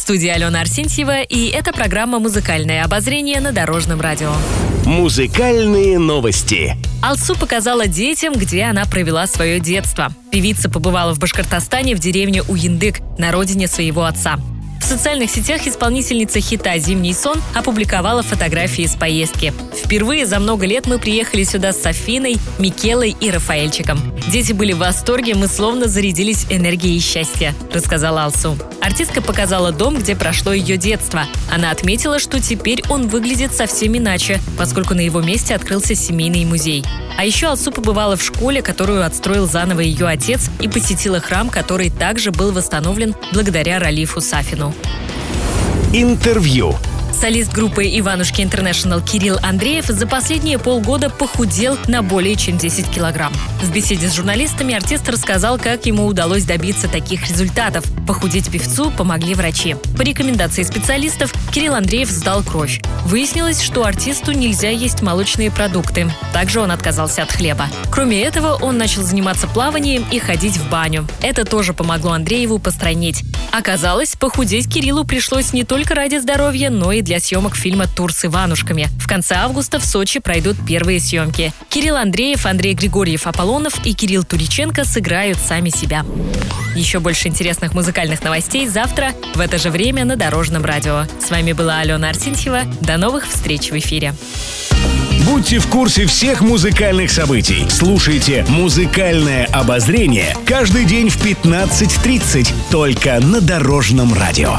Студии Алена Арсентьева, и это программа «Музыкальное обозрение» на Дорожном радио. Музыкальные новости. Алсу показала детям, где она провела свое детство. Певица побывала в Башкортостане в деревне Уиндык, на родине своего отца. Социальных сетях исполнительница хита «Зимний сон» опубликовала фотографии из поездки. Впервые за много лет мы приехали сюда с Софиной, Микелой и Рафаэльчиком. Дети были в восторге, мы словно зарядились энергией счастья, рассказала Алсу. Артистка показала дом, где прошло ее детство. Она отметила, что теперь он выглядит совсем иначе, поскольку на его месте открылся семейный музей. А еще Алсу побывала в школе, которую отстроил заново ее отец, и посетила храм, который также был восстановлен благодаря Ралифу Сафину. Интервью. Солист группы «Иванушки Интернешнл» Кирилл Андреев за последние полгода похудел на более чем 10 килограмм. В беседе с журналистами артист рассказал, как ему удалось добиться таких результатов. Похудеть певцу помогли врачи. По рекомендации специалистов Кирилл Андреев сдал кровь. Выяснилось, что артисту нельзя есть молочные продукты. Также он отказался от хлеба. Кроме этого, он начал заниматься плаванием и ходить в баню. Это тоже помогло Андрееву постранить. Оказалось, похудеть Кириллу пришлось не только ради здоровья, но и для съемок фильма «Тур с Иванушками». В конце августа в Сочи пройдут первые съемки. Кирилл Андреев, Андрей Григорьев Аполлонов и Кирилл Туриченко сыграют сами себя. Еще больше интересных музыкальных новостей завтра в это же время на Дорожном радио. С вами была Алена Арсентьева. До новых встреч в эфире. Будьте в курсе всех музыкальных событий. Слушайте «Музыкальное обозрение» каждый день в 15.30 только на Дорожном радио.